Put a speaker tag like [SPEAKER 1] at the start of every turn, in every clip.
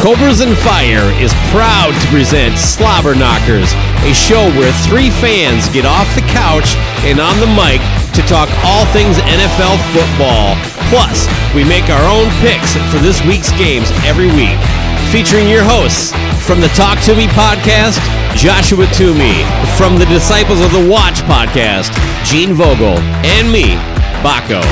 [SPEAKER 1] Cobras and Fire is proud to present Slobber Knockers, a show where three fans get off the couch and on the mic to talk all things NFL football. Plus, we make our own picks for this week's games every week. Featuring your hosts from the Talk to Me podcast, Joshua Toomey, from the Disciples of the Watch podcast, Gene Vogel, and me, Baco.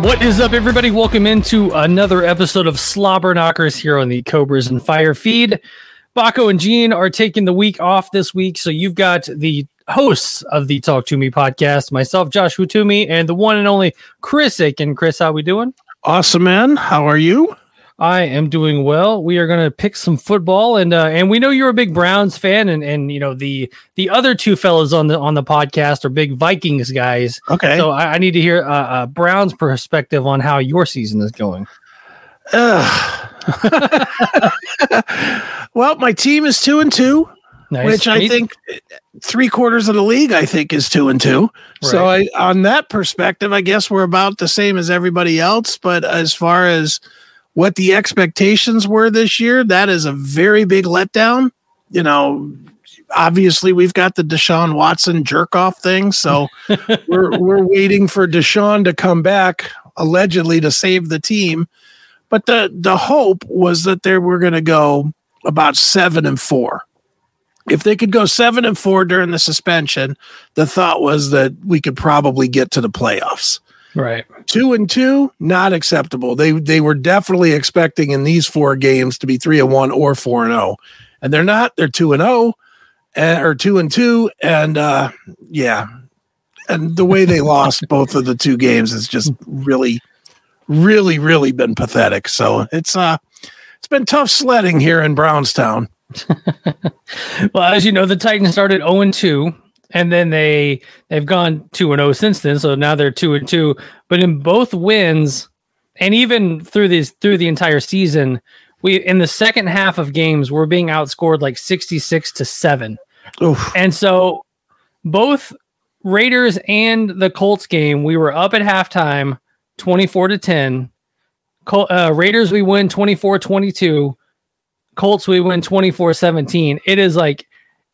[SPEAKER 2] What is up, everybody? Welcome into another episode of Slobber Knockers here on the Cobras and Fire feed. Baco and Gene are taking the week off this week, so you've got the hosts of the Talk to Me podcast, myself, Joshua Toomey, and the one and only Chris Aiken. Chris, how we doing?
[SPEAKER 3] Awesome, man. How are you?
[SPEAKER 2] I am doing well. We are going to pick some football, and uh, and we know you're a big Browns fan, and and you know the the other two fellows on the on the podcast are big Vikings guys.
[SPEAKER 3] Okay.
[SPEAKER 2] So I, I need to hear uh, uh, Browns perspective on how your season is going.
[SPEAKER 3] well, my team is two and two,
[SPEAKER 2] Nice.
[SPEAKER 3] which I think three quarters of the league I think is two and two. So I, on that perspective, I guess we're about the same as everybody else. But as far as what the expectations were this year, that is a very big letdown. You know, obviously we've got the Deshaun Watson jerk off thing, so we're we're waiting for Deshaun to come back allegedly to save the team. But the the hope was that they were going to go about seven and four. If they could go seven and four during the suspension, the thought was that we could probably get to the playoffs.
[SPEAKER 2] Right.
[SPEAKER 3] Two and two, not acceptable. They they were definitely expecting in these four games to be three and one or four and zero, and they're not. They're two and zero, and or two and two, and uh, yeah, and the way they lost both of the two games has just really, really, really been pathetic. So it's uh, it's been tough sledding here in Brownstown.
[SPEAKER 2] Well, as you know, the Titans started 0 and 2, and then they they've gone 2 and 0 since then. So now they're 2 and 2. But in both wins, and even through this through the entire season, we in the second half of games, we're being outscored like 66 to 7.
[SPEAKER 3] Oof.
[SPEAKER 2] And so both Raiders and the Colts game, we were up at halftime 24 to 10. Col- uh, Raiders, we win 24 22. Colts, we win 24 17. It is like,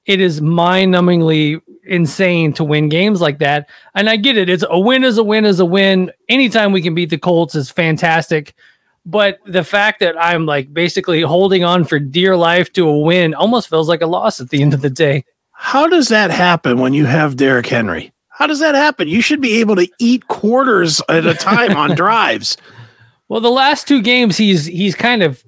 [SPEAKER 2] it is mind numbingly insane to win games like that. And I get it. It's a win is a win is a win. Anytime we can beat the Colts is fantastic. But the fact that I'm like basically holding on for dear life to a win almost feels like a loss at the end of the day.
[SPEAKER 3] How does that happen when you have Derrick Henry? How does that happen? You should be able to eat quarters at a time on drives.
[SPEAKER 2] Well, the last two games he's he's kind of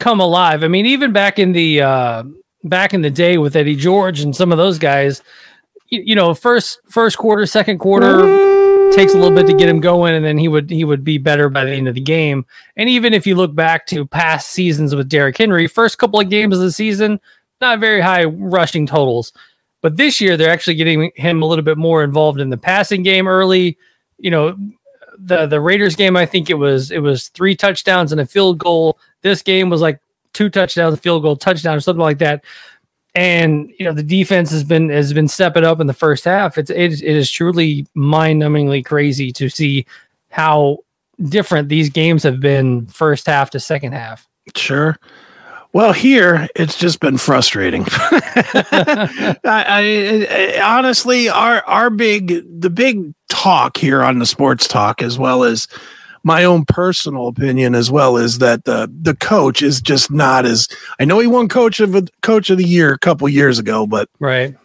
[SPEAKER 2] come alive. I mean, even back in the uh back in the day with Eddie George and some of those guys, you, you know, first first quarter, second quarter takes a little bit to get him going and then he would he would be better by the end of the game. And even if you look back to past seasons with Derrick Henry, first couple of games of the season, not very high rushing totals. But this year they're actually getting him a little bit more involved in the passing game early. You know, the the Raiders game, I think it was it was three touchdowns and a field goal. This game was like two touchdowns, a field goal, touchdown, or something like that. And you know the defense has been has been stepping up in the first half. It's it, it is truly mind numbingly crazy to see how different these games have been first half to second half.
[SPEAKER 3] Sure. Well, here it's just been frustrating. I, I, I, honestly, our our big the big talk here on the sports talk, as well as my own personal opinion, as well is that the the coach is just not as. I know he won coach of coach of the year a couple years ago, but
[SPEAKER 2] right.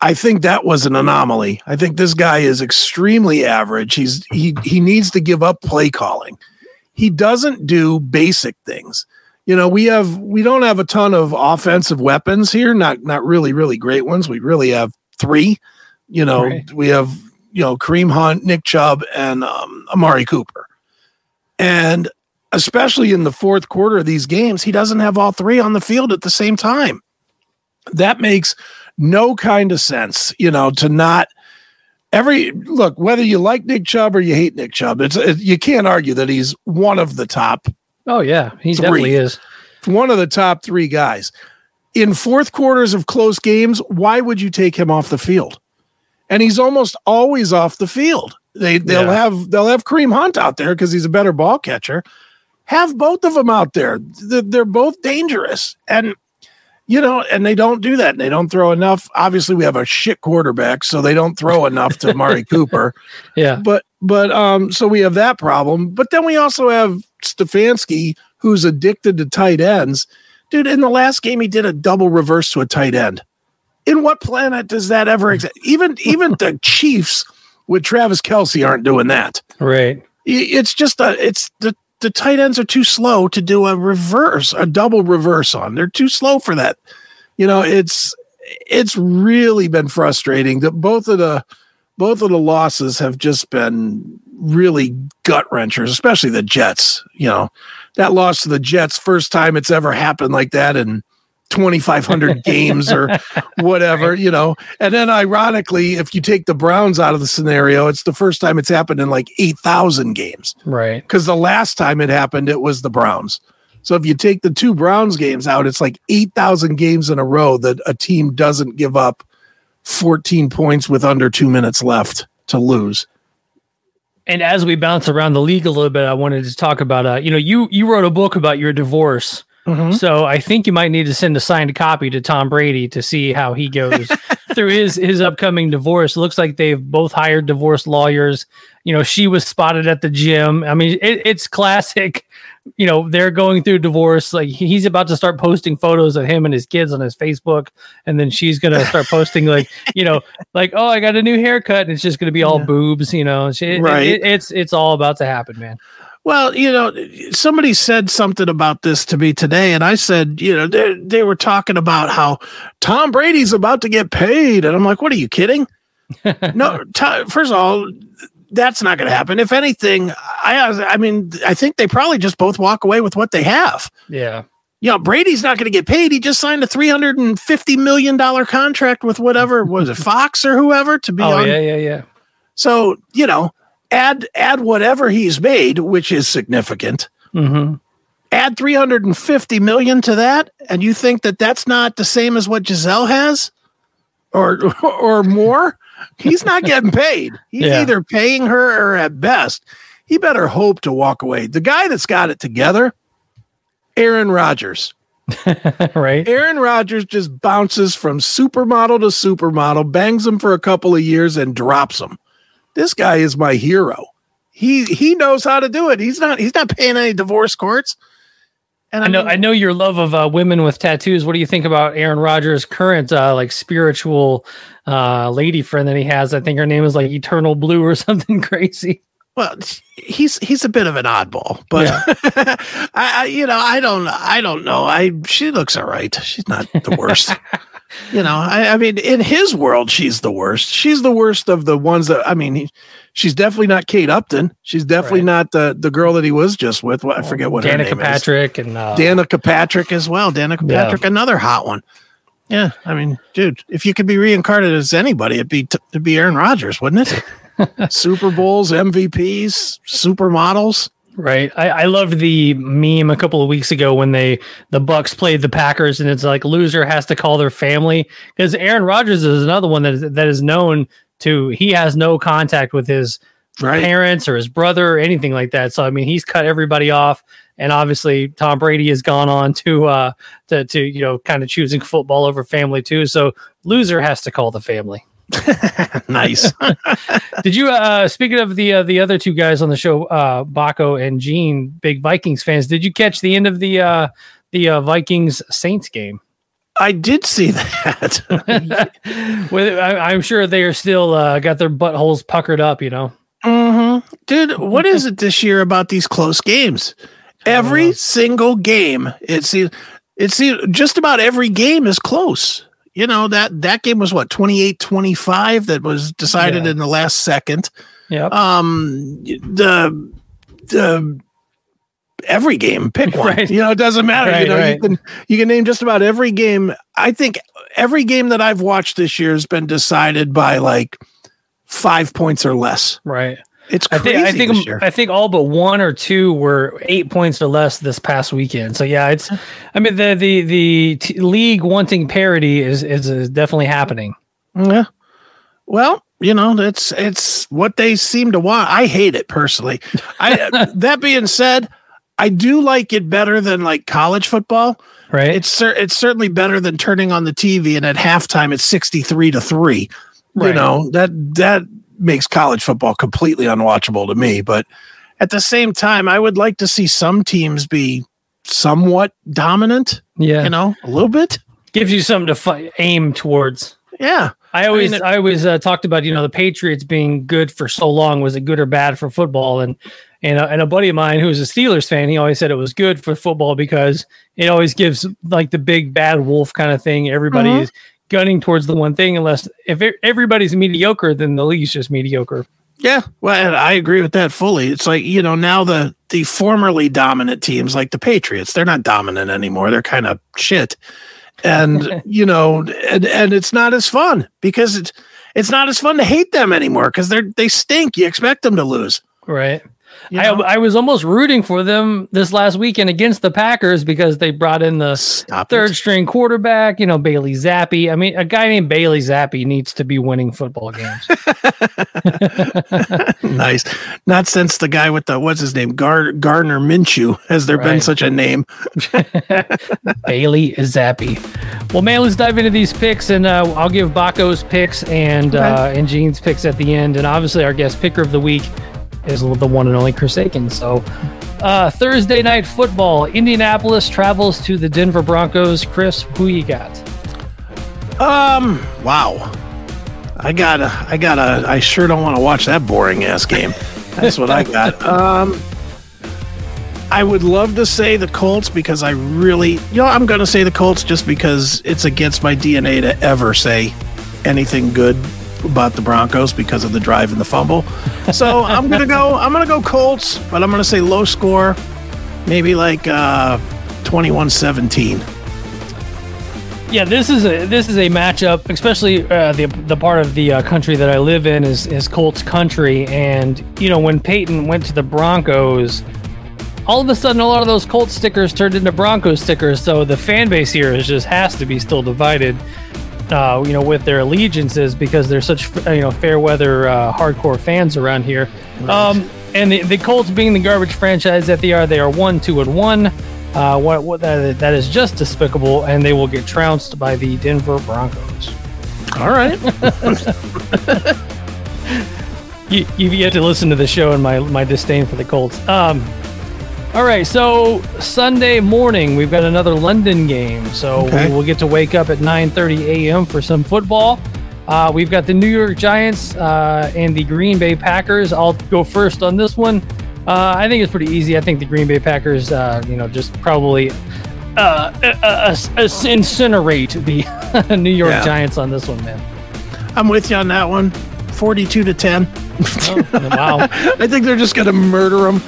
[SPEAKER 3] I think that was an anomaly. I think this guy is extremely average. He's he he needs to give up play calling. He doesn't do basic things you know, we have we don't have a ton of offensive weapons here, not not really really great ones. We really have three. You know, right. we have you know Kareem Hunt, Nick Chubb, and um, Amari Cooper, and especially in the fourth quarter of these games, he doesn't have all three on the field at the same time. That makes no kind of sense, you know, to not every look whether you like Nick Chubb or you hate Nick Chubb. It's it, you can't argue that he's one of the top
[SPEAKER 2] Oh yeah, he three. definitely is
[SPEAKER 3] one of the top three guys. In fourth quarters of close games, why would you take him off the field? And he's almost always off the field. They they'll yeah. have they'll have Kareem Hunt out there because he's a better ball catcher. Have both of them out there. They're both dangerous, and you know, and they don't do that. They don't throw enough. Obviously, we have a shit quarterback, so they don't throw enough to Mari Cooper.
[SPEAKER 2] Yeah,
[SPEAKER 3] but but um, so we have that problem. But then we also have Stefanski, who's addicted to tight ends. Dude, in the last game, he did a double reverse to a tight end. In what planet does that ever exist? Even even the Chiefs with Travis Kelce aren't doing that.
[SPEAKER 2] Right.
[SPEAKER 3] It's just a it's the the tight ends are too slow to do a reverse, a double reverse on. They're too slow for that. You know, it's it's really been frustrating that both of the both of the losses have just been really gut wrenchers, especially the Jets. You know, that loss to the Jets, first time it's ever happened like that in 2,500 games or whatever, you know. And then, ironically, if you take the Browns out of the scenario, it's the first time it's happened in like 8,000 games.
[SPEAKER 2] Right.
[SPEAKER 3] Because the last time it happened, it was the Browns. So if you take the two Browns games out, it's like 8,000 games in a row that a team doesn't give up 14 points with under two minutes left to lose.
[SPEAKER 2] And as we bounce around the league a little bit, I wanted to talk about, uh, you know, you you wrote a book about your divorce. Mm-hmm. So I think you might need to send a signed copy to Tom Brady to see how he goes through his his upcoming divorce. Looks like they've both hired divorce lawyers. You know, she was spotted at the gym. I mean, it, it's classic you know they're going through divorce like he's about to start posting photos of him and his kids on his facebook and then she's gonna start posting like you know like oh i got a new haircut and it's just gonna be all yeah. boobs you know it, right it, it's it's all about to happen man
[SPEAKER 3] well, you know, somebody said something about this to me today, and I said, you know, they, they were talking about how Tom Brady's about to get paid. And I'm like, what are you kidding? no, first of all, that's not going to happen. If anything, I I mean, I think they probably just both walk away with what they have.
[SPEAKER 2] Yeah.
[SPEAKER 3] You know, Brady's not going to get paid. He just signed a three hundred and fifty million dollar contract with whatever was it, Fox or whoever to be
[SPEAKER 2] oh,
[SPEAKER 3] on.
[SPEAKER 2] Yeah, yeah, yeah.
[SPEAKER 3] So you know, add add whatever he's made, which is significant.
[SPEAKER 2] Mm-hmm.
[SPEAKER 3] Add three hundred and fifty million to that, and you think that that's not the same as what Gisele has, or or more? He's not getting paid. He's yeah. either paying her or at best, he better hope to walk away. The guy that's got it together, Aaron Rodgers.
[SPEAKER 2] right.
[SPEAKER 3] Aaron Rodgers just bounces from supermodel to supermodel, bangs them for a couple of years and drops him. This guy is my hero. He he knows how to do it. He's not he's not paying any divorce courts.
[SPEAKER 2] And I, I know mean, I know your love of uh, women with tattoos. What do you think about Aaron Rodgers' current uh, like spiritual uh, lady friend that he has? I think her name is like Eternal Blue or something crazy.
[SPEAKER 3] Well, he's he's a bit of an oddball, but yeah. I, I, you know I don't I don't know. I she looks all right. She's not the worst. you know, I, I, mean, in his world, she's the worst. She's the worst of the ones that I mean. He, she's definitely not Kate Upton. She's definitely right. not the the girl that he was just with. Well, I forget what
[SPEAKER 2] Danica
[SPEAKER 3] her name
[SPEAKER 2] Patrick
[SPEAKER 3] is.
[SPEAKER 2] and uh,
[SPEAKER 3] Danica Patrick as well. Danica yeah. Patrick, another hot one. Yeah, I mean, dude, if you could be reincarnated as anybody, it'd be t- it'd be Aaron Rodgers, wouldn't it? Super Bowls, MVPs, supermodels.
[SPEAKER 2] Right. I, I loved the meme a couple of weeks ago when they the Bucks played the Packers and it's like loser has to call their family because Aaron Rodgers is another one that is that is known to he has no contact with his
[SPEAKER 3] Right.
[SPEAKER 2] parents or his brother or anything like that. So I mean he's cut everybody off. And obviously Tom Brady has gone on to uh to to you know kind of choosing football over family too. So loser has to call the family.
[SPEAKER 3] nice.
[SPEAKER 2] Did you uh speaking of the uh, the other two guys on the show, uh Baco and Gene, big Vikings fans, did you catch the end of the uh the uh, Vikings Saints game?
[SPEAKER 3] I did see that.
[SPEAKER 2] With I, I'm sure they are still uh got their buttholes puckered up, you know.
[SPEAKER 3] hmm Dude, what is it this year about these close games? Every single game, it seems it seems just about every game is close. You know, that that game was what 28-25 that was decided
[SPEAKER 2] Yeah.
[SPEAKER 3] in the last second.
[SPEAKER 2] yeah
[SPEAKER 3] Um the the every game, pick one.
[SPEAKER 2] Right.
[SPEAKER 3] You know, it doesn't matter.
[SPEAKER 2] Right,
[SPEAKER 3] you know,
[SPEAKER 2] right.
[SPEAKER 3] you can you can name just about every game. I think every game that I've watched this year has been decided by like five points or less.
[SPEAKER 2] right.
[SPEAKER 3] It's
[SPEAKER 2] I
[SPEAKER 3] crazy
[SPEAKER 2] think I think
[SPEAKER 3] this year.
[SPEAKER 2] I think all but one or two were eight points or less this past weekend. So yeah, it's I mean the the the t- league wanting parity is is, is definitely happening.
[SPEAKER 3] Yeah. Well, you know, that's it's what they seem to want. I hate it personally. I that being said, I do like it better than like college football.
[SPEAKER 2] Right.
[SPEAKER 3] It's cer- it's certainly better than turning on the TV and at halftime it's 63 to 3.
[SPEAKER 2] Right.
[SPEAKER 3] You know, that that makes college football completely unwatchable to me, but at the same time, I would like to see some teams be somewhat dominant,
[SPEAKER 2] yeah.
[SPEAKER 3] you know, a little bit.
[SPEAKER 2] Gives you something to fi- aim towards.
[SPEAKER 3] Yeah.
[SPEAKER 2] I always,
[SPEAKER 3] mean,
[SPEAKER 2] I, always uh, talked about you know the Patriots being good for so long. Was it good or bad for football? And and uh, and a buddy of mine who was a Steelers fan, he always said it was good for football because it always gives like the big bad wolf kind of thing. Everybody
[SPEAKER 3] Mhm.
[SPEAKER 2] is gunning towards the one thing, unless if everybody's mediocre, then the league's just mediocre.
[SPEAKER 3] Yeah, well, and I agree with that fully. It's like you know now the the formerly dominant teams like the Patriots, they're not dominant anymore. They're kind of shit, and you know, and and it's not as fun because it's it's not as fun to hate them anymore because they're they stink. You expect them to lose.
[SPEAKER 2] Right.
[SPEAKER 3] You
[SPEAKER 2] I,
[SPEAKER 3] know?
[SPEAKER 2] I was almost rooting for them this last weekend against the Packers because they brought in the
[SPEAKER 3] Stop
[SPEAKER 2] third
[SPEAKER 3] it.
[SPEAKER 2] string quarterback, you know, Bailey Zappe. I mean, a guy named Bailey Zappe needs to be winning football games.
[SPEAKER 3] nice. Not since the guy with the what's his name Gar, Gardner Minshew has there been such a name.
[SPEAKER 2] Bailey Zappe. Well, man, let's dive into these picks, and uh, I'll give Baco's picks and uh, and Gene's picks at the end, and obviously our guest picker of the week is the one and only Chris Aiken. So. Uh, Thursday night football. Indianapolis travels to the Denver Broncos. Chris, who you got?
[SPEAKER 3] Um. Wow. I gotta. I gotta. I sure don't want to watch that boring ass game. That's what I got. Um. I would love to say the Colts because I really, you know, I'm going to say the Colts just because it's against my DNA to ever say anything good about the Broncos because of the drive and the fumble. So I'm going to go. I'm going to go Colts, but I'm going to say low score, maybe like uh, 21-17.
[SPEAKER 2] Yeah, this is a this is a matchup, especially uh, the the part of the uh, country that I live in is is Colts country, and you know when Peyton went to the Broncos, all of a sudden a lot of those Colts stickers turned into Broncos stickers. So the fan base here is just has to be still divided, uh, you know, with their allegiances because they're such uh, you know fair weather uh, hardcore fans around here. Um, and the, the Colts being the garbage franchise that they are, they are one, two, and one. Uh, what, what that, that is just despicable, and they will get trounced by the Denver Broncos.
[SPEAKER 3] All right.
[SPEAKER 2] You, you've yet to listen to the show and my my disdain for the Colts. Um, all right, so Sunday morning we've got another London game, so
[SPEAKER 3] Okay.
[SPEAKER 2] we will get to wake up at 9:30 a.m. for some football. Uh, we've got the New York Giants uh, and the Green Bay Packers. I'll go first on this one. Uh, I think it's pretty easy. I think the Green Bay Packers, uh, you know, just probably uh, uh, uh, uh, incinerate the New York
[SPEAKER 3] Yeah.
[SPEAKER 2] Giants on this one, man.
[SPEAKER 3] I'm with you on that one. 42 to 10.
[SPEAKER 2] Oh, wow.
[SPEAKER 3] I think they're just going to murder them.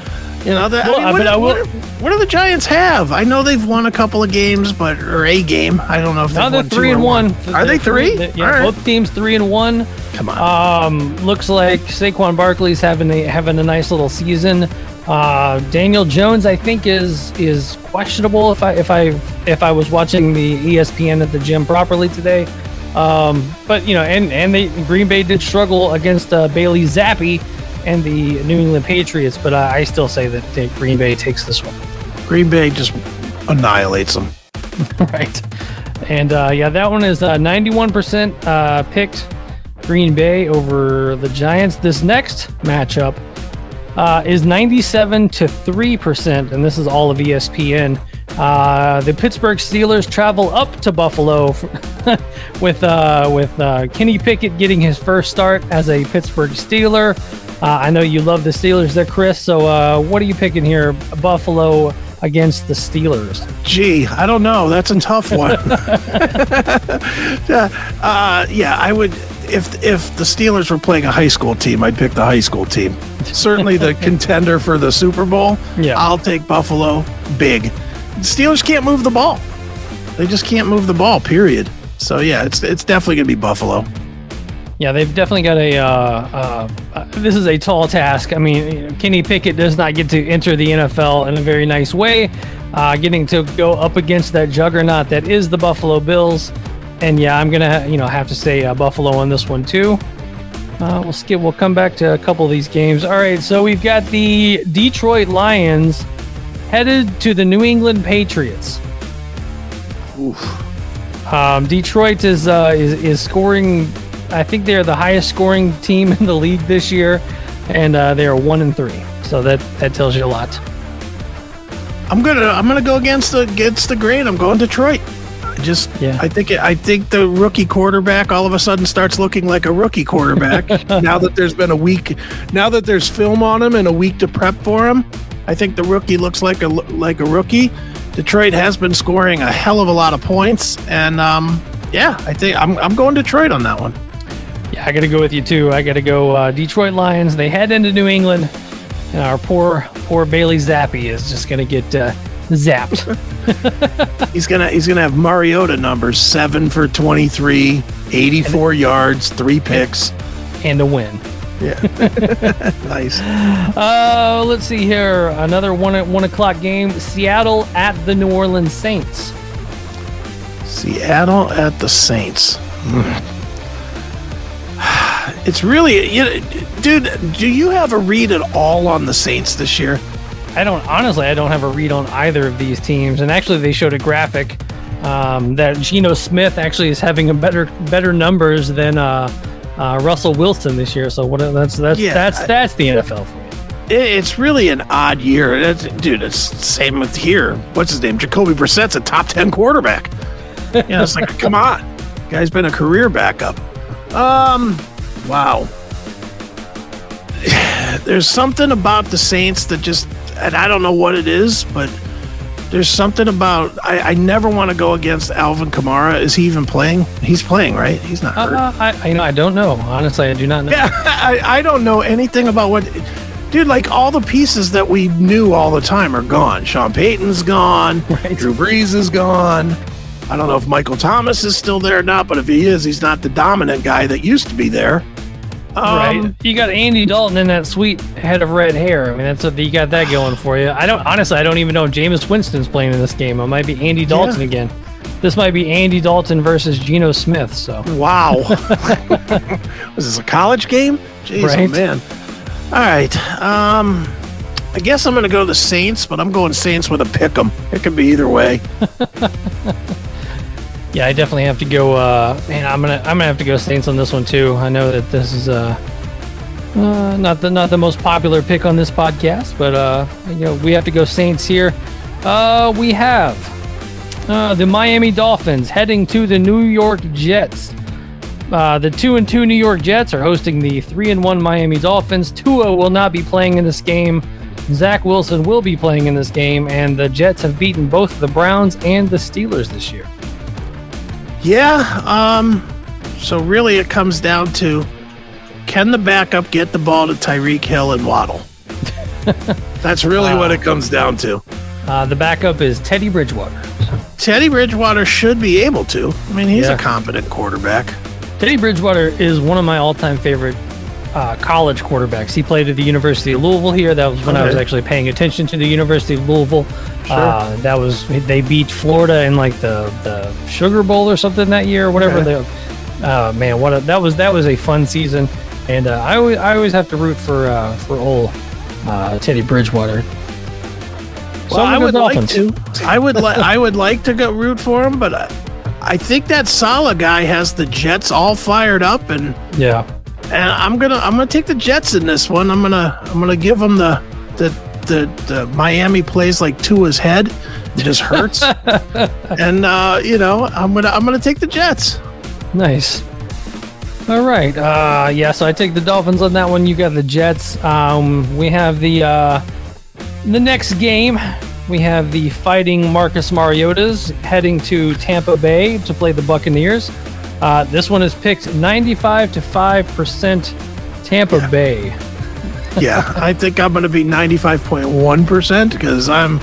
[SPEAKER 3] You know, that,
[SPEAKER 2] Well,
[SPEAKER 3] I mean, what,
[SPEAKER 2] I will-
[SPEAKER 3] what- what do the Giants have? I know they've won a couple of games, but or a game. I don't know if they've
[SPEAKER 2] they're
[SPEAKER 3] won
[SPEAKER 2] three and
[SPEAKER 3] or
[SPEAKER 2] one.
[SPEAKER 3] Are they three?
[SPEAKER 2] Yeah,
[SPEAKER 3] right.
[SPEAKER 2] both teams three and one.
[SPEAKER 3] Come on.
[SPEAKER 2] Um, looks like Saquon Barkley's having a having a nice little season. Uh, Daniel Jones, I think, is is questionable. If I if I if I was watching the ESPN at the gym properly today, um, but you know, and and they Green Bay did struggle against uh, Bailey Zappe and the New England Patriots, but uh, I still say that Green Bay takes this one.
[SPEAKER 3] Green Bay just annihilates them.
[SPEAKER 2] right. And uh, yeah, that one is uh, 91% uh, picked Green Bay over the Giants. This next matchup uh, is 97 to 3%, and this is all of ESPN. Uh, the Pittsburgh Steelers travel up to Buffalo with uh, with uh, Kenny Pickett getting his first start as a Pittsburgh Steeler. Uh, I know you love the Steelers there, Chris. So, uh, what are you picking here? Buffalo against the Steelers.
[SPEAKER 3] Gee, I don't know. That's a tough one. uh, yeah, I would. If if the Steelers were playing a high school team, I'd pick the high school team. Certainly the contender for the Super Bowl.
[SPEAKER 2] Yeah.
[SPEAKER 3] I'll take Buffalo big. Steelers can't move the ball. They just can't move the ball. Period. So yeah, it's it's definitely gonna be Buffalo.
[SPEAKER 2] Yeah, they've definitely got a. Uh, uh, uh, this is a tall task. I mean, Kenny Pickett does not get to enter the NFL in a very nice way. Uh, getting to go up against that juggernaut that is the Buffalo Bills, and yeah, I'm gonna you know have to say uh, Buffalo on this one too. Uh, we'll skip. We'll come back to a couple of these games. All right, so we've got the Detroit Lions headed to the New England Patriots. Um, Detroit is, uh, is is scoring. I think they're the highest scoring team in the league this year, and uh, they are one and three. So that that tells you a lot.
[SPEAKER 3] I'm gonna I'm gonna go against the against the grain. I'm going Detroit. I just
[SPEAKER 2] Yeah.
[SPEAKER 3] I think it, I think the rookie quarterback all of a sudden starts looking like a rookie quarterback now that there's been a week now that there's film on him and a week to prep for him. I think the rookie looks like a like a rookie. Detroit has been scoring a hell of a lot of points, and um, yeah, I think I'm I'm going Detroit on that one.
[SPEAKER 2] Yeah, I got to go with you too. I got to go uh, Detroit Lions. They head into New England, and our poor poor Bailey Zappe is just gonna get uh, zapped.
[SPEAKER 3] He's gonna he's gonna have Mariota numbers seven for 23, 84 yards, three picks.
[SPEAKER 2] and a win.
[SPEAKER 3] Yeah, nice.
[SPEAKER 2] Uh, let's see here. Another one at one o'clock game. Seattle at the New Orleans Saints.
[SPEAKER 3] Seattle at the Saints. It's really, you know, dude. Do you have a read at all on the Saints this year?
[SPEAKER 2] I don't honestly. I don't have a read on either of these teams. And actually, they showed a graphic um, that Geno Smith actually is having a better better numbers than uh, uh, Russell Wilson this year. So what? That's that's
[SPEAKER 3] Yeah,
[SPEAKER 2] that's that's the NFL for you.
[SPEAKER 3] It's really an odd year, It's- dude. It's same with here. What's his name? Jacoby Brissett's a top ten quarterback. You know, it's like, come on, guy's been a career backup. Um, wow. There's something about the Saints that just, and I don't know what it is, but there's something about I, I never want to go against Alvin Kamara. Is he even playing? He's playing, right? He's not hurt.
[SPEAKER 2] Uh, I, know I don't know. Honestly, I do not know.
[SPEAKER 3] Yeah, I, I don't know anything about what, dude. Like all the pieces that we knew all the time are gone. Sean Payton's gone.
[SPEAKER 2] Right.
[SPEAKER 3] Drew Brees is gone. I don't know if Michael Thomas is still there or not, but if he is, he's not the dominant guy that used to be there.
[SPEAKER 2] Right,
[SPEAKER 3] Um,
[SPEAKER 2] you got Andy Dalton and that sweet head of red hair. I mean, that's what you got that going for you. I don't honestly, I don't even know if Jameis Winston's playing in this game. It might be Andy Dalton
[SPEAKER 3] Yeah.
[SPEAKER 2] again. This might be Andy Dalton versus Geno Smith. So
[SPEAKER 3] Wow. Was this a college game? Jeez, oh
[SPEAKER 2] Right.
[SPEAKER 3] man. All right. Um, I guess I'm going to go the Saints, but I'm going Saints with a pick 'em. It could be either way.
[SPEAKER 2] yeah, I definitely have to go. Uh, man, I'm gonna I'm gonna have to go Saints on this one too. I know that this is uh, uh not the not the most popular pick on this podcast, but uh, you know we have to go Saints here. Uh, we have uh, the Miami Dolphins heading to the New York Jets. Uh, the two and two New York Jets are hosting the three and one Miami Dolphins. Tua will not be playing in this game. Zach Wilson will be playing in this game, and the Jets have beaten both the Browns and the Steelers this year.
[SPEAKER 3] Yeah. Um. So really, it comes down to can the backup get the ball to Tyreek Hill and Waddle? That's really what it comes down to.
[SPEAKER 2] Uh, the backup is Teddy Bridgewater.
[SPEAKER 3] Teddy Bridgewater should be able to. I mean, he's
[SPEAKER 2] Yeah.
[SPEAKER 3] a competent quarterback.
[SPEAKER 2] Teddy Bridgewater is one of my all-time favorite uh, college quarterbacks. He played at the University of Louisville here. That was when I was actually paying attention to the University of Louisville. Uh, that was they beat Florida in like the the Sugar Bowl or something that year, or whatever.
[SPEAKER 3] Okay.
[SPEAKER 2] They, uh, man, what a, that was that was a fun season, and uh, I always I always have to root for uh, for old uh, Teddy Bridgewater. So
[SPEAKER 3] Well, I would like to. I would like. I would like to go root for him, but I, I think that Saleh guy has the Jets all fired up, and
[SPEAKER 2] Yeah.
[SPEAKER 3] And I'm gonna I'm gonna take the Jets in this one. I'm gonna I'm gonna give them the the the, the Miami plays like Tua's head. It just hurts, and uh, you know I'm gonna I'm gonna take the Jets.
[SPEAKER 2] Nice. All right. Uh, yeah, so I take the Dolphins on that one. You got the Jets. Um, we have the uh, the next game. We have the Fighting Marcus Mariotas heading to Tampa Bay to play the Buccaneers. Uh, this one is picked 95 to 5% Tampa Bay.
[SPEAKER 3] Yeah, I think I'm gonna be 95.1 percent because I'm.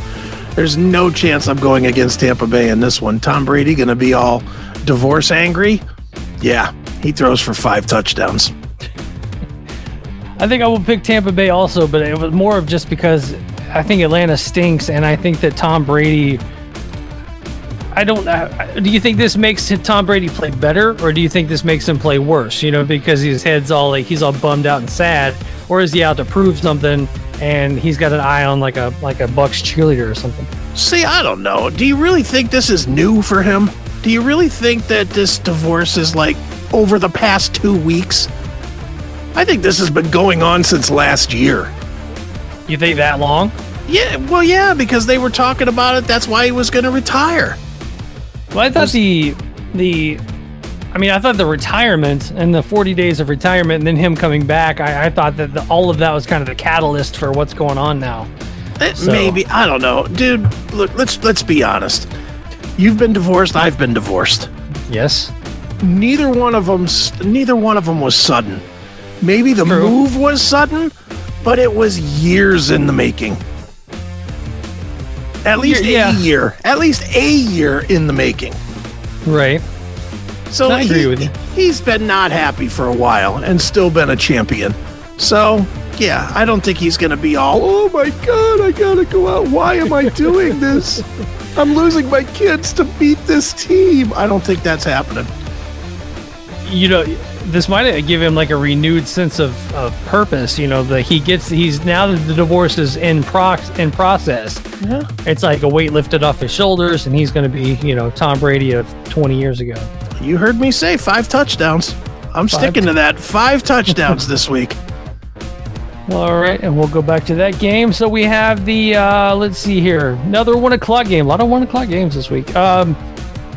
[SPEAKER 3] There's no chance I'm going against Tampa Bay in this one. Tom Brady gonna be all divorce angry. Yeah, he throws for five touchdowns.
[SPEAKER 2] I think I will pick Tampa Bay also, but it was more of just because I think Atlanta stinks, and I think that Tom Brady. I don't. Do you think this makes Tom Brady play better, or do you think this makes him play worse? You know, because his head's all like he's all bummed out and sad, or is he out to prove something and he's got an eye on like a like a Bucks cheerleader or something?
[SPEAKER 3] See, I don't know. Do you really think this is new for him? Do you really think that this divorce is like over the past two weeks? I think this has been going on since last year.
[SPEAKER 2] You think that long?
[SPEAKER 3] Yeah, well, yeah, because they were talking about it. That's why he was going to retire.
[SPEAKER 2] Well, I thought the the, I mean, I thought the retirement and the forty days of retirement and then him coming back. I, I thought that the, all of that was kind of the catalyst for what's going on now. So-
[SPEAKER 3] Maybe I don't know, dude. Look, let's let's be honest. You've been divorced. I've been divorced.
[SPEAKER 2] Yes.
[SPEAKER 3] Neither one of them. Neither one of them was sudden. Maybe the
[SPEAKER 2] True.
[SPEAKER 3] move was sudden, but it was years in the making. At least
[SPEAKER 2] Yeah.
[SPEAKER 3] a year. At least a year in the making.
[SPEAKER 2] Right.
[SPEAKER 3] So
[SPEAKER 2] I agree
[SPEAKER 3] he-
[SPEAKER 2] with you.
[SPEAKER 3] He's been not happy for a while and still been a champion. So yeah, I don't think he's gonna be all. Oh my god, I gotta go out. Why am I doing this? I'm losing my kids to beat this team. I don't think that's happening.
[SPEAKER 2] You know, this might give him like a renewed sense of, of purpose. You know, that he gets. He's now that the divorce is in prox in process.
[SPEAKER 3] Yeah.
[SPEAKER 2] It's like a weight lifted off his shoulders, and he's going to be, you know, Tom Brady of 20 years ago.
[SPEAKER 3] You heard me say five touchdowns. I'm sticking to that. Five touchdowns this week.
[SPEAKER 2] All right, and we'll go back to that game. So we have the uh, let's see here, another one o'clock game. A lot of one o'clock games this week. Um,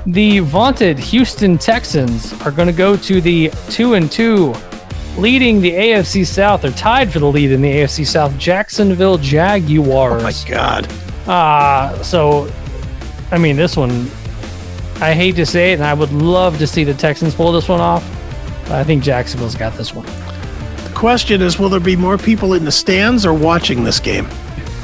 [SPEAKER 2] the vaunted Houston Texans are going to go to the two and two, leading the AFC South. They're tied for the lead in the AFC South. Jacksonville Jaguars.
[SPEAKER 3] Oh my god.
[SPEAKER 2] Ah, so I mean, this one, I hate to say it, and I would love to see the Texans pull this one off. But I think Jacksonville's got this one.
[SPEAKER 3] The question is, will there be more people in the stands or watching this game?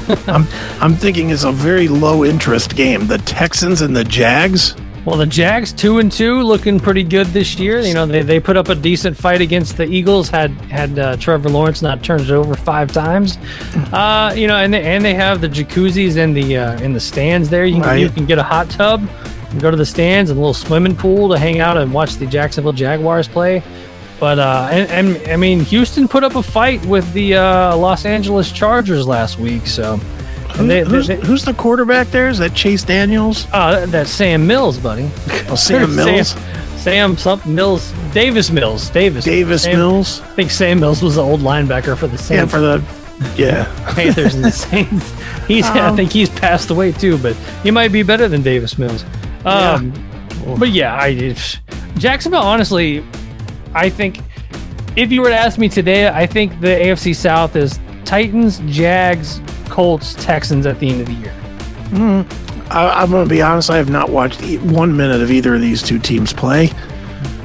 [SPEAKER 3] I'm I'm thinking it's a very low interest game. The Texans and the Jags.
[SPEAKER 2] Well, the Jags two and two, looking pretty good this year. You know, they, they put up a decent fight against the Eagles. Had had uh, Trevor Lawrence not turned it over five times. Uh, you know, and they, and they have the jacuzzis in the uh, in the stands there. You can,
[SPEAKER 3] Right.
[SPEAKER 2] you can get a hot tub and go to the stands and a little swimming pool to hang out and watch the Jacksonville Jaguars play. But uh, and, and I mean, Houston put up a fight with the uh, Los Angeles Chargers last week. So and they,
[SPEAKER 3] who's,
[SPEAKER 2] they,
[SPEAKER 3] who's the quarterback there? Is that Chase Daniels?
[SPEAKER 2] uh, that's Sam Mills, buddy.
[SPEAKER 3] Oh, Sam Mills?
[SPEAKER 2] Sam, Sam something Mills, Davis Mills, Davis.
[SPEAKER 3] Davis
[SPEAKER 2] Sam-
[SPEAKER 3] Mills?
[SPEAKER 2] I think Sam Mills was the old linebacker for the
[SPEAKER 3] Yeah,
[SPEAKER 2] Saints,
[SPEAKER 3] for the yeah.
[SPEAKER 2] Panthers and the Saints. He's, I
[SPEAKER 3] Oh.
[SPEAKER 2] think he's passed away too, but he might be better than Davis Mills. Um, But yeah, I Jacksonville. Honestly, I think if you were to ask me today, I think the AFC South is Titans, Jags, Colts, Texans at the end of the year.
[SPEAKER 3] I, I'm going to be honest. I have not watched one minute of either of these two teams play.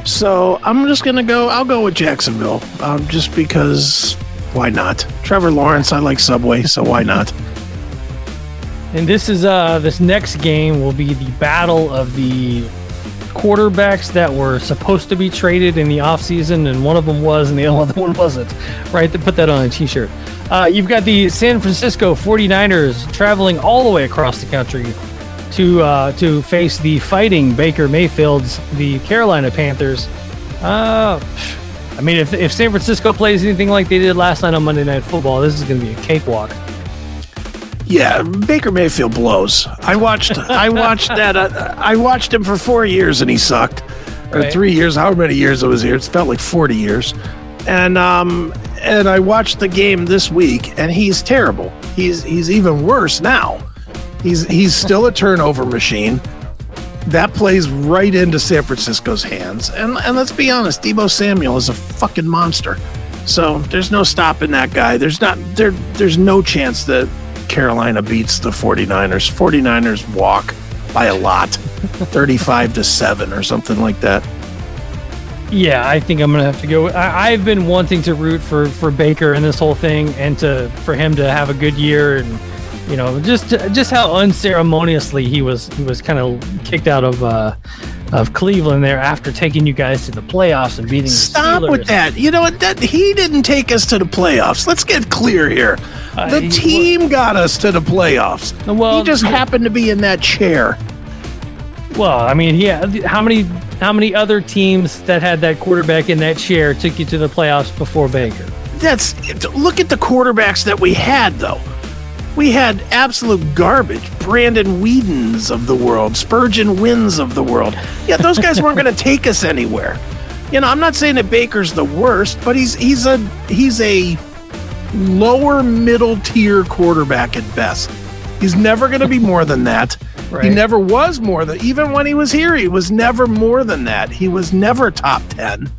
[SPEAKER 3] So I'm just going to go. I'll go with Jacksonville, um, just because. Why not? Trevor Lawrence. I like Subway, so why not?
[SPEAKER 2] And this is uh this next game will be the battle of the quarterbacks that were supposed to be traded in the offseason and one of them was and the other one wasn't. Right, to put that on a t-shirt. Uh, you've got the San Francisco 49ers traveling all the way across the country to uh, to face the fighting Baker Mayfield's the Carolina Panthers. Uh, I mean, if, if San Francisco plays anything like they did last night on Monday Night Football, this is going to be a cakewalk.
[SPEAKER 3] Yeah, Baker Mayfield blows. I watched. I watched that. Uh, I watched him for four years, and he sucked. Or
[SPEAKER 2] Right.
[SPEAKER 3] three years, however many years I was here. It felt like forty years. And um, and I watched the game this week, and he's terrible. He's he's even worse now. He's he's still a turnover machine. That plays right into San Francisco's hands. And and let's be honest, Deebo Samuel is a fucking monster. So there's no stopping that guy. There's not there there's no chance that Carolina beats the 49ers. 49ers walk by a lot. 35 to 7 or something like that.
[SPEAKER 2] Yeah, I think I'm gonna have to go. I, I've been wanting to root for for Baker in this whole thing, and to for him to have a good year, and you know, just just how unceremoniously he was he was kind of kicked out of uh of Cleveland there after taking you guys to the playoffs and beating. the
[SPEAKER 3] Stop with that. You know what? That he didn't take us to the playoffs. Let's get clear here.
[SPEAKER 2] Uh,
[SPEAKER 3] The
[SPEAKER 2] he-
[SPEAKER 3] team got us to the playoffs.
[SPEAKER 2] Well,
[SPEAKER 3] he just happened to be in that chair.
[SPEAKER 2] Well, I mean, yeah. How many how many other teams that had that quarterback in that chair took you to the playoffs before Baker?
[SPEAKER 3] That's look at the quarterbacks that we had though. We had absolute garbage. Brandon Weedens of the world, Spergon Wynns of the world. Yeah, those guys weren't going to take us anywhere. You know, I'm not saying that Baker's the worst, but he's he's a he's a lower middle tier quarterback at best. He's never going to be more than that. He never was more than even when he was here, he was never more than that. He was never top 10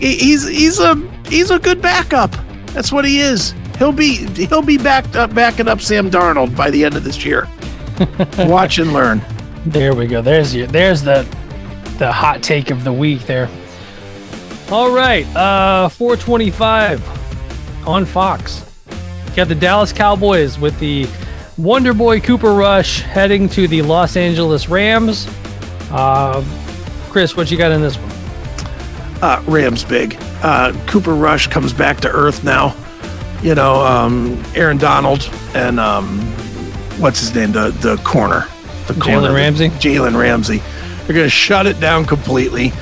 [SPEAKER 3] he- he's he's a he's a good backup. That's what he is. He'll be he'll be backed up backing up Sam Darnold by the end of this year. Watch and learn.
[SPEAKER 2] There we go. There's your there's the the hot take of the week there. All right, uh 425 on Fox. Got the Dallas Cowboys with the Wonder Boy Cooper Rush heading to the Los Angeles Rams. Uh, Chris, what you got in this one?
[SPEAKER 3] Uh, Rams big. Uh, Cooper Rush comes back to earth now. You know, um, Aaron Donald and um, what's his name? The the corner. The corner.
[SPEAKER 2] Jalen Ramsey?
[SPEAKER 3] Jalen Ramsey. They're going to shut it down completely.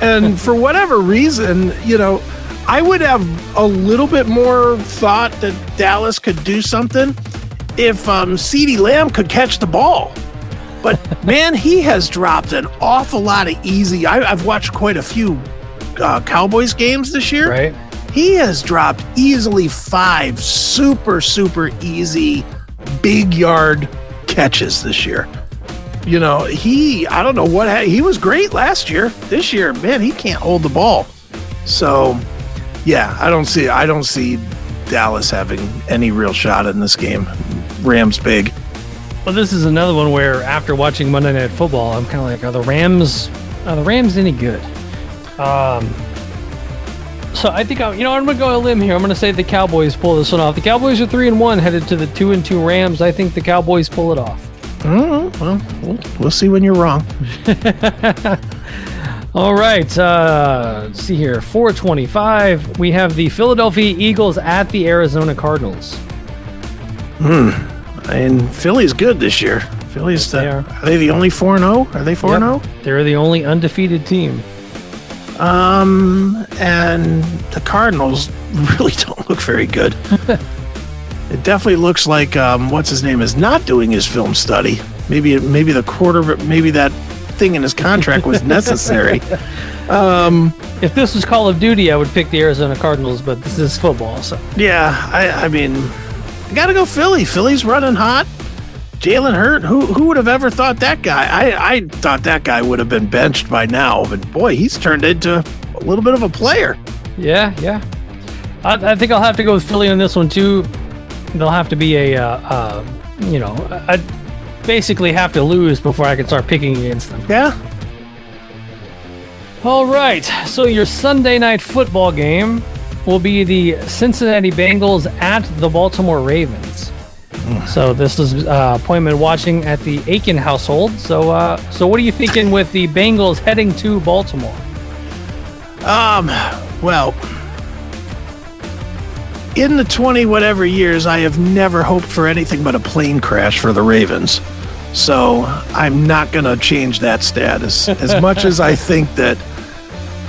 [SPEAKER 3] and for whatever reason, you know, I would have a little bit more thought that Dallas could do something if um, CeeDee Lamb could catch the ball. But man, he has dropped an awful lot of easy. I, I've watched quite a few uh, Cowboys games this year.
[SPEAKER 2] Right?
[SPEAKER 3] He has dropped easily five super, super easy big yard catches this year. You know, he, I don't know what, he was great last year. This year, man, he can't hold the ball. So, yeah, I don't see, I don't see Dallas having any real shot in this game. Rams big.
[SPEAKER 2] Well, this is another one where after watching Monday Night Football, I'm kind of like, are the Rams, are the Rams any good? Um, so I think I'm, you know I'm gonna go a limb here. I'm gonna say the Cowboys pull this one off. The Cowboys are three and one, headed to the two and two Rams. I think the Cowboys pull it off.
[SPEAKER 3] Mm, well, we'll, we'll see when you're wrong.
[SPEAKER 2] All right, uh, let's see here. 425. We have the Philadelphia Eagles at the Arizona Cardinals. Hmm.
[SPEAKER 3] And Philly's good this year. Philly's the,
[SPEAKER 2] they
[SPEAKER 3] are.
[SPEAKER 2] are.
[SPEAKER 3] they the only 4 0? Are they 4 0?
[SPEAKER 2] They're the only undefeated team.
[SPEAKER 3] Um, and the Cardinals really don't look very good. it definitely looks like um, what's his name is not doing his film study. Maybe maybe the quarter maybe that thing in his contract was necessary.
[SPEAKER 2] Um, if this was Call of Duty, I would pick the Arizona Cardinals, but this is football, so
[SPEAKER 3] yeah, I, I mean, I gotta go Philly. Philly's running hot. Jalen Hurt, who who would have ever thought that guy? I, I thought that guy would have been benched by now, but boy, he's turned into a little bit of a player.
[SPEAKER 2] yeah, yeah. I, I think I'll have to go with Philly on this one too. They'll have to be a, uh, uh, you know, I basically have to lose before I can start picking against them.
[SPEAKER 3] Yeah,
[SPEAKER 2] All right, so your Sunday night football game will be the Cincinnati Bengals at the Baltimore Ravens. So this is uh, appointment watching at the Aiken household. So, uh, so what are you thinking with the Bengals heading to Baltimore?
[SPEAKER 3] Um, well, in the 20 whatever years, I have never hoped for anything but a plane crash for the Ravens. So I'm not going to change that status. As much as I think that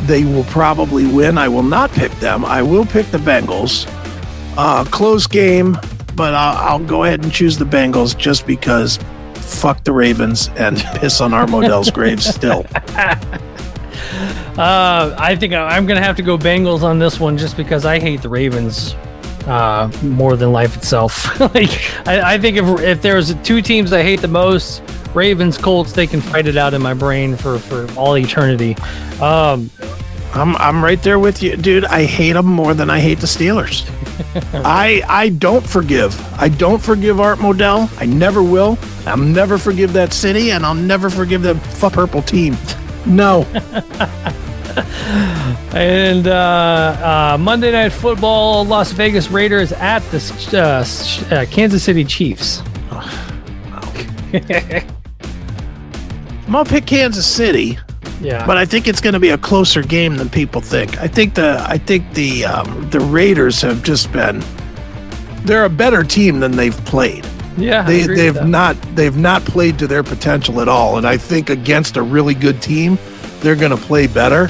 [SPEAKER 3] they will probably win, I will not pick them. I will pick the Bengals. Uh, close game, but I'll, I'll go ahead and choose the Bengals just because fuck the Ravens and piss on Art Modell's grave still.
[SPEAKER 2] Uh, I think I'm going to have to go Bengals on this one just because I hate the Ravens uh, more than life itself. like, I, I, think if if there's two teams I hate the most, Ravens, Colts, they can fight it out in my brain for for all eternity. Um,
[SPEAKER 3] I'm I'm right there with you, dude. I hate them more than I hate the Steelers. I I don't forgive. I don't forgive Art Modell. I never will. I'll never forgive that city, and I'll never forgive the fuck purple team. No.
[SPEAKER 2] and uh, uh, Monday Night Football, Las Vegas Raiders at the uh, uh Kansas City Chiefs.
[SPEAKER 3] I'm gonna pick Kansas City.
[SPEAKER 2] Yeah,
[SPEAKER 3] but I think it's going to be a closer game than people think. I think the I think the um, the Raiders have just been they're a better team than they've played.
[SPEAKER 2] Yeah,
[SPEAKER 3] they they've not they've not played to their potential at all, and I think against a really good team, they're going to play better.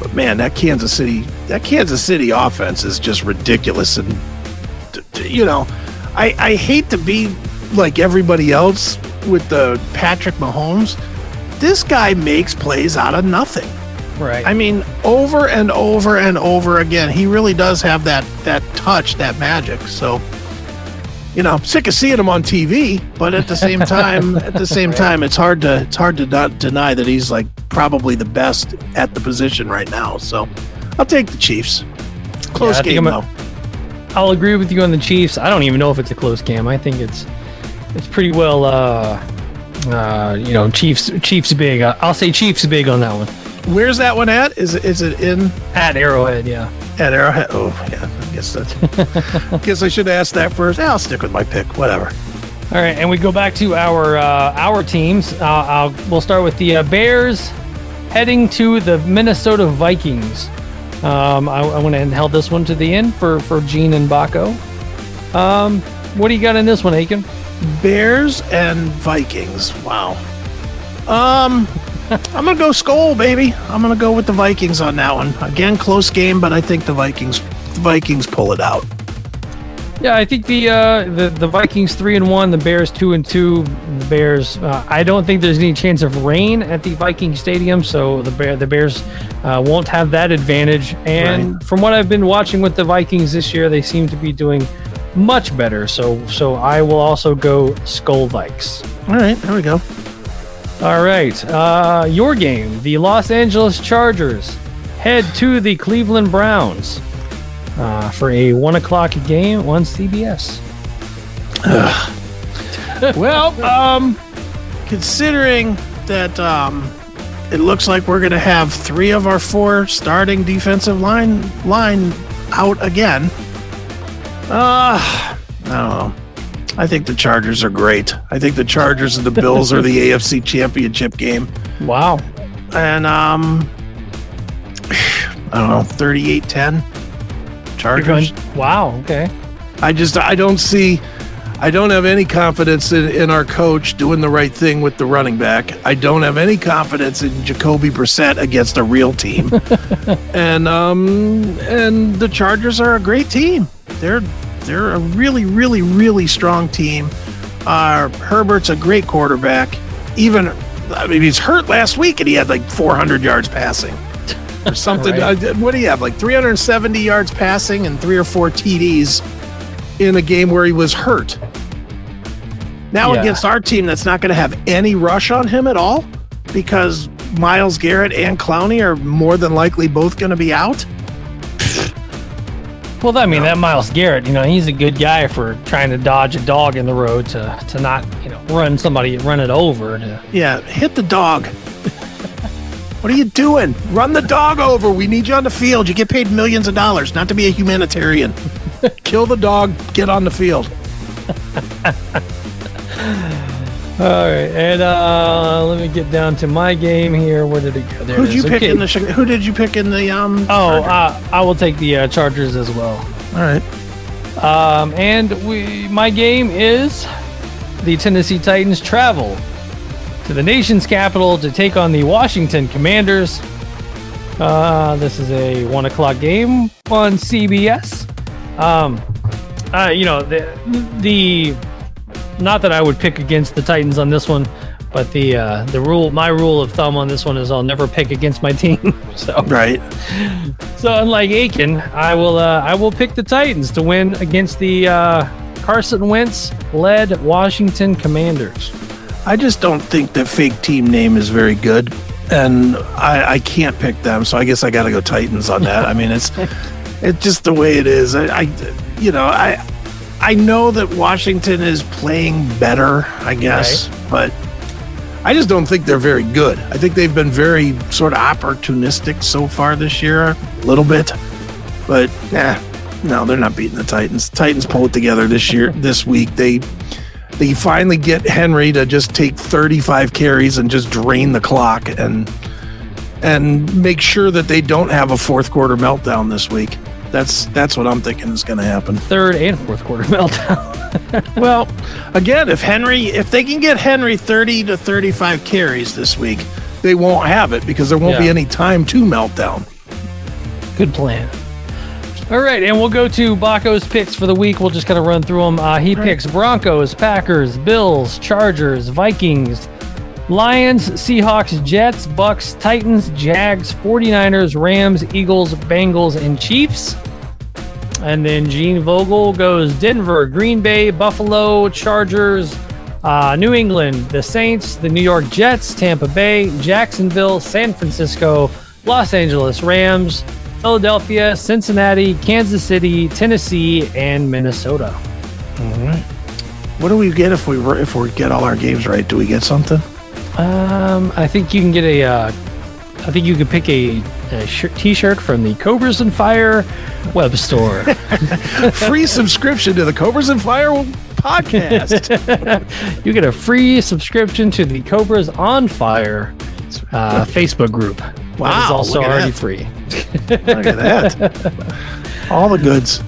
[SPEAKER 3] But man, that Kansas City that Kansas City offense is just ridiculous, and you know, I I hate to be like everybody else with the Patrick Mahomes. This guy makes plays out of nothing.
[SPEAKER 2] Right.
[SPEAKER 3] I mean, over and over and over again, he really does have that that touch, that magic. So you know, I'm sick of seeing him on TV, but at the same time, at the same time, it's hard to it's hard to not deny that he's like probably the best at the position right now. So I'll take the Chiefs. Close yeah, game though.
[SPEAKER 2] I'll agree with you on the Chiefs. I don't even know if it's a close game. I think it's it's pretty well uh uh you know, Chiefs Chiefs big. I'll say Chiefs big on that one.
[SPEAKER 3] Where's that one at? Is it is it in
[SPEAKER 2] at Arrowhead, yeah.
[SPEAKER 3] At Arrowhead. Oh, yeah. I guess that. guess I should ask that first. Yeah, I'll stick with my pick. Whatever.
[SPEAKER 2] All right, and we go back to our uh, our teams. Uh, I'll, we'll start with the uh, Bears heading to the Minnesota Vikings. Um, I, I went and held this one to the end for for Gene and Baco. Um, what do you got in this one, Aiken?
[SPEAKER 3] Bears and Vikings. Wow. Um, I'm gonna go Skol, baby. I'm gonna go with the Vikings on that one. Again, close game, but I think the Vikings, the Vikings pull it out.
[SPEAKER 2] Yeah, I think the uh, the the Vikings three and one, the Bears two and two. The Bears. Uh, I don't think there's any chance of rain at the Viking Stadium, so the Bear the Bears uh, won't have that advantage. And right. from what I've been watching with the Vikings this year, they seem to be doing much better. So so I will also go Skol Vikes.
[SPEAKER 3] All right, there we go.
[SPEAKER 2] All right. Uh, your game. The Los Angeles Chargers head to the Cleveland Browns uh, for a one o'clock game on CBS.
[SPEAKER 3] well, um, considering that um, it looks like we're going to have three of our four starting defensive line line out again. Uh, I don't know. I think the Chargers are great. I think the Chargers and the Bills are the AFC Championship game.
[SPEAKER 2] Wow.
[SPEAKER 3] And um I don't know, 38-10 Chargers.
[SPEAKER 2] Going, wow, okay.
[SPEAKER 3] I just I don't see I don't have any confidence in, in our coach doing the right thing with the running back. I don't have any confidence in Jacoby Brissett against a real team. and um and the Chargers are a great team. They're they're a really, really, really strong team. Uh, Herbert's a great quarterback. Even, I mean, he's hurt last week and he had like 400 yards passing or something. right. uh, what do you have? Like 370 yards passing and three or four TDs in a game where he was hurt. Now yeah. against our team that's not going to have any rush on him at all because Myles Garrett and Clowney are more than likely both going to be out.
[SPEAKER 2] Well, I mean, that Myles Garrett, you know, he's a good guy for trying to dodge a dog in the road to, to not, you know, run somebody, run it over. To...
[SPEAKER 3] Yeah, hit the dog. what are you doing? Run the dog over. We need you on the field. You get paid millions of dollars, not to be a humanitarian. Kill the dog, get on the field.
[SPEAKER 2] All right, and uh, let me get down to my game here. Where did it go? There
[SPEAKER 3] Who'd
[SPEAKER 2] it
[SPEAKER 3] you pick
[SPEAKER 2] Okay.
[SPEAKER 3] in the? Who did you pick in the? Um.
[SPEAKER 2] Oh, uh, I will take the uh, Chargers as well.
[SPEAKER 3] all right.
[SPEAKER 2] Um, and we, my game is the Tennessee Titans travel to the nation's capital to take on the Washington Commanders. Uh, this is a one o'clock game on CBS. Um, uh, you know the the not that I would pick against the Titans on this one, but the uh, the rule my rule of thumb on this one is I'll never pick against my team. so
[SPEAKER 3] Right.
[SPEAKER 2] so unlike Aiken, I will uh, I will pick the Titans to win against the uh, Carson Wentz led Washington Commanders.
[SPEAKER 3] I just don't think the fake team name is very good, and I, I can't pick them. So I guess I got to go Titans on that. I mean, it's it's just the way it is. I, I you know I I know that Washington is playing better, I guess, but I just don't think they're very good. I think they've been very sort of opportunistic so far this year, a little bit, but nah, no, they're not beating the Titans. Titans pull it together this year, this week. They they finally get Henry to just take 35 carries and just drain the clock and and make sure that they don't have a fourth quarter meltdown this week. That's that's what I'm thinking is going to happen.
[SPEAKER 2] Third and fourth quarter meltdown.
[SPEAKER 3] Well, again, if Henry if they can get Henry 30 to 35 carries this week, they won't have it because there won't be any time to meltdown.
[SPEAKER 2] Good plan. All right, and we'll go to Baco's picks for the week. We'll just kind of run through them. Uh, he picks Broncos, Packers, Bills, Chargers, Vikings, Lions, Seahawks, Jets, Bucs, Titans, Jags, 49ers, Rams, Eagles, Bengals, and Chiefs. And then Gene Vogel goes Denver, Green Bay, Buffalo, Chargers, uh, New England, the Saints, the New York Jets, Tampa Bay, Jacksonville, San Francisco, Los Angeles Rams, Philadelphia, Cincinnati, Kansas City, Tennessee, and Minnesota. All right.
[SPEAKER 3] What do we get if we if we get all our games right? Do we get something?
[SPEAKER 2] Um, I think you can get a. Uh, I think you could pick a, a shirt, t-shirt from the Cobras and Fire web store.
[SPEAKER 3] Free subscription to the Cobras and Fire podcast.
[SPEAKER 2] you get a free subscription to the Cobras on Fire uh, Facebook group. that is
[SPEAKER 3] Wow,
[SPEAKER 2] also already
[SPEAKER 3] that.
[SPEAKER 2] free.
[SPEAKER 3] Look at that. All the goods.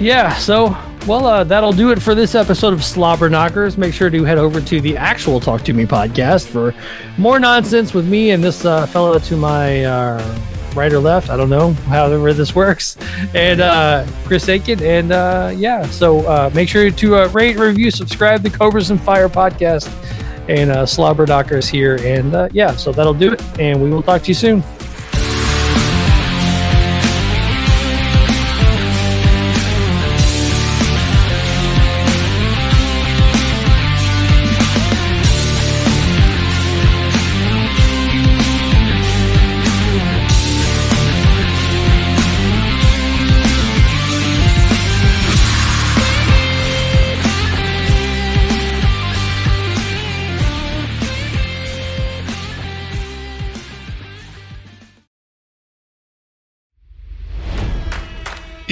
[SPEAKER 2] Yeah, so well, uh, that'll do it for this episode of Slobber Knockers. Make sure to head over to the actual Talk to Me podcast for more nonsense with me and this uh, fellow to my uh, right or left. I don't know however this works, and uh, Chris Aiken. And uh, yeah, so uh, make sure to uh, rate, review, subscribe to Cobras and Fire podcast and Slobber Knockers here. And yeah, so that'll do it, and we will talk to you soon.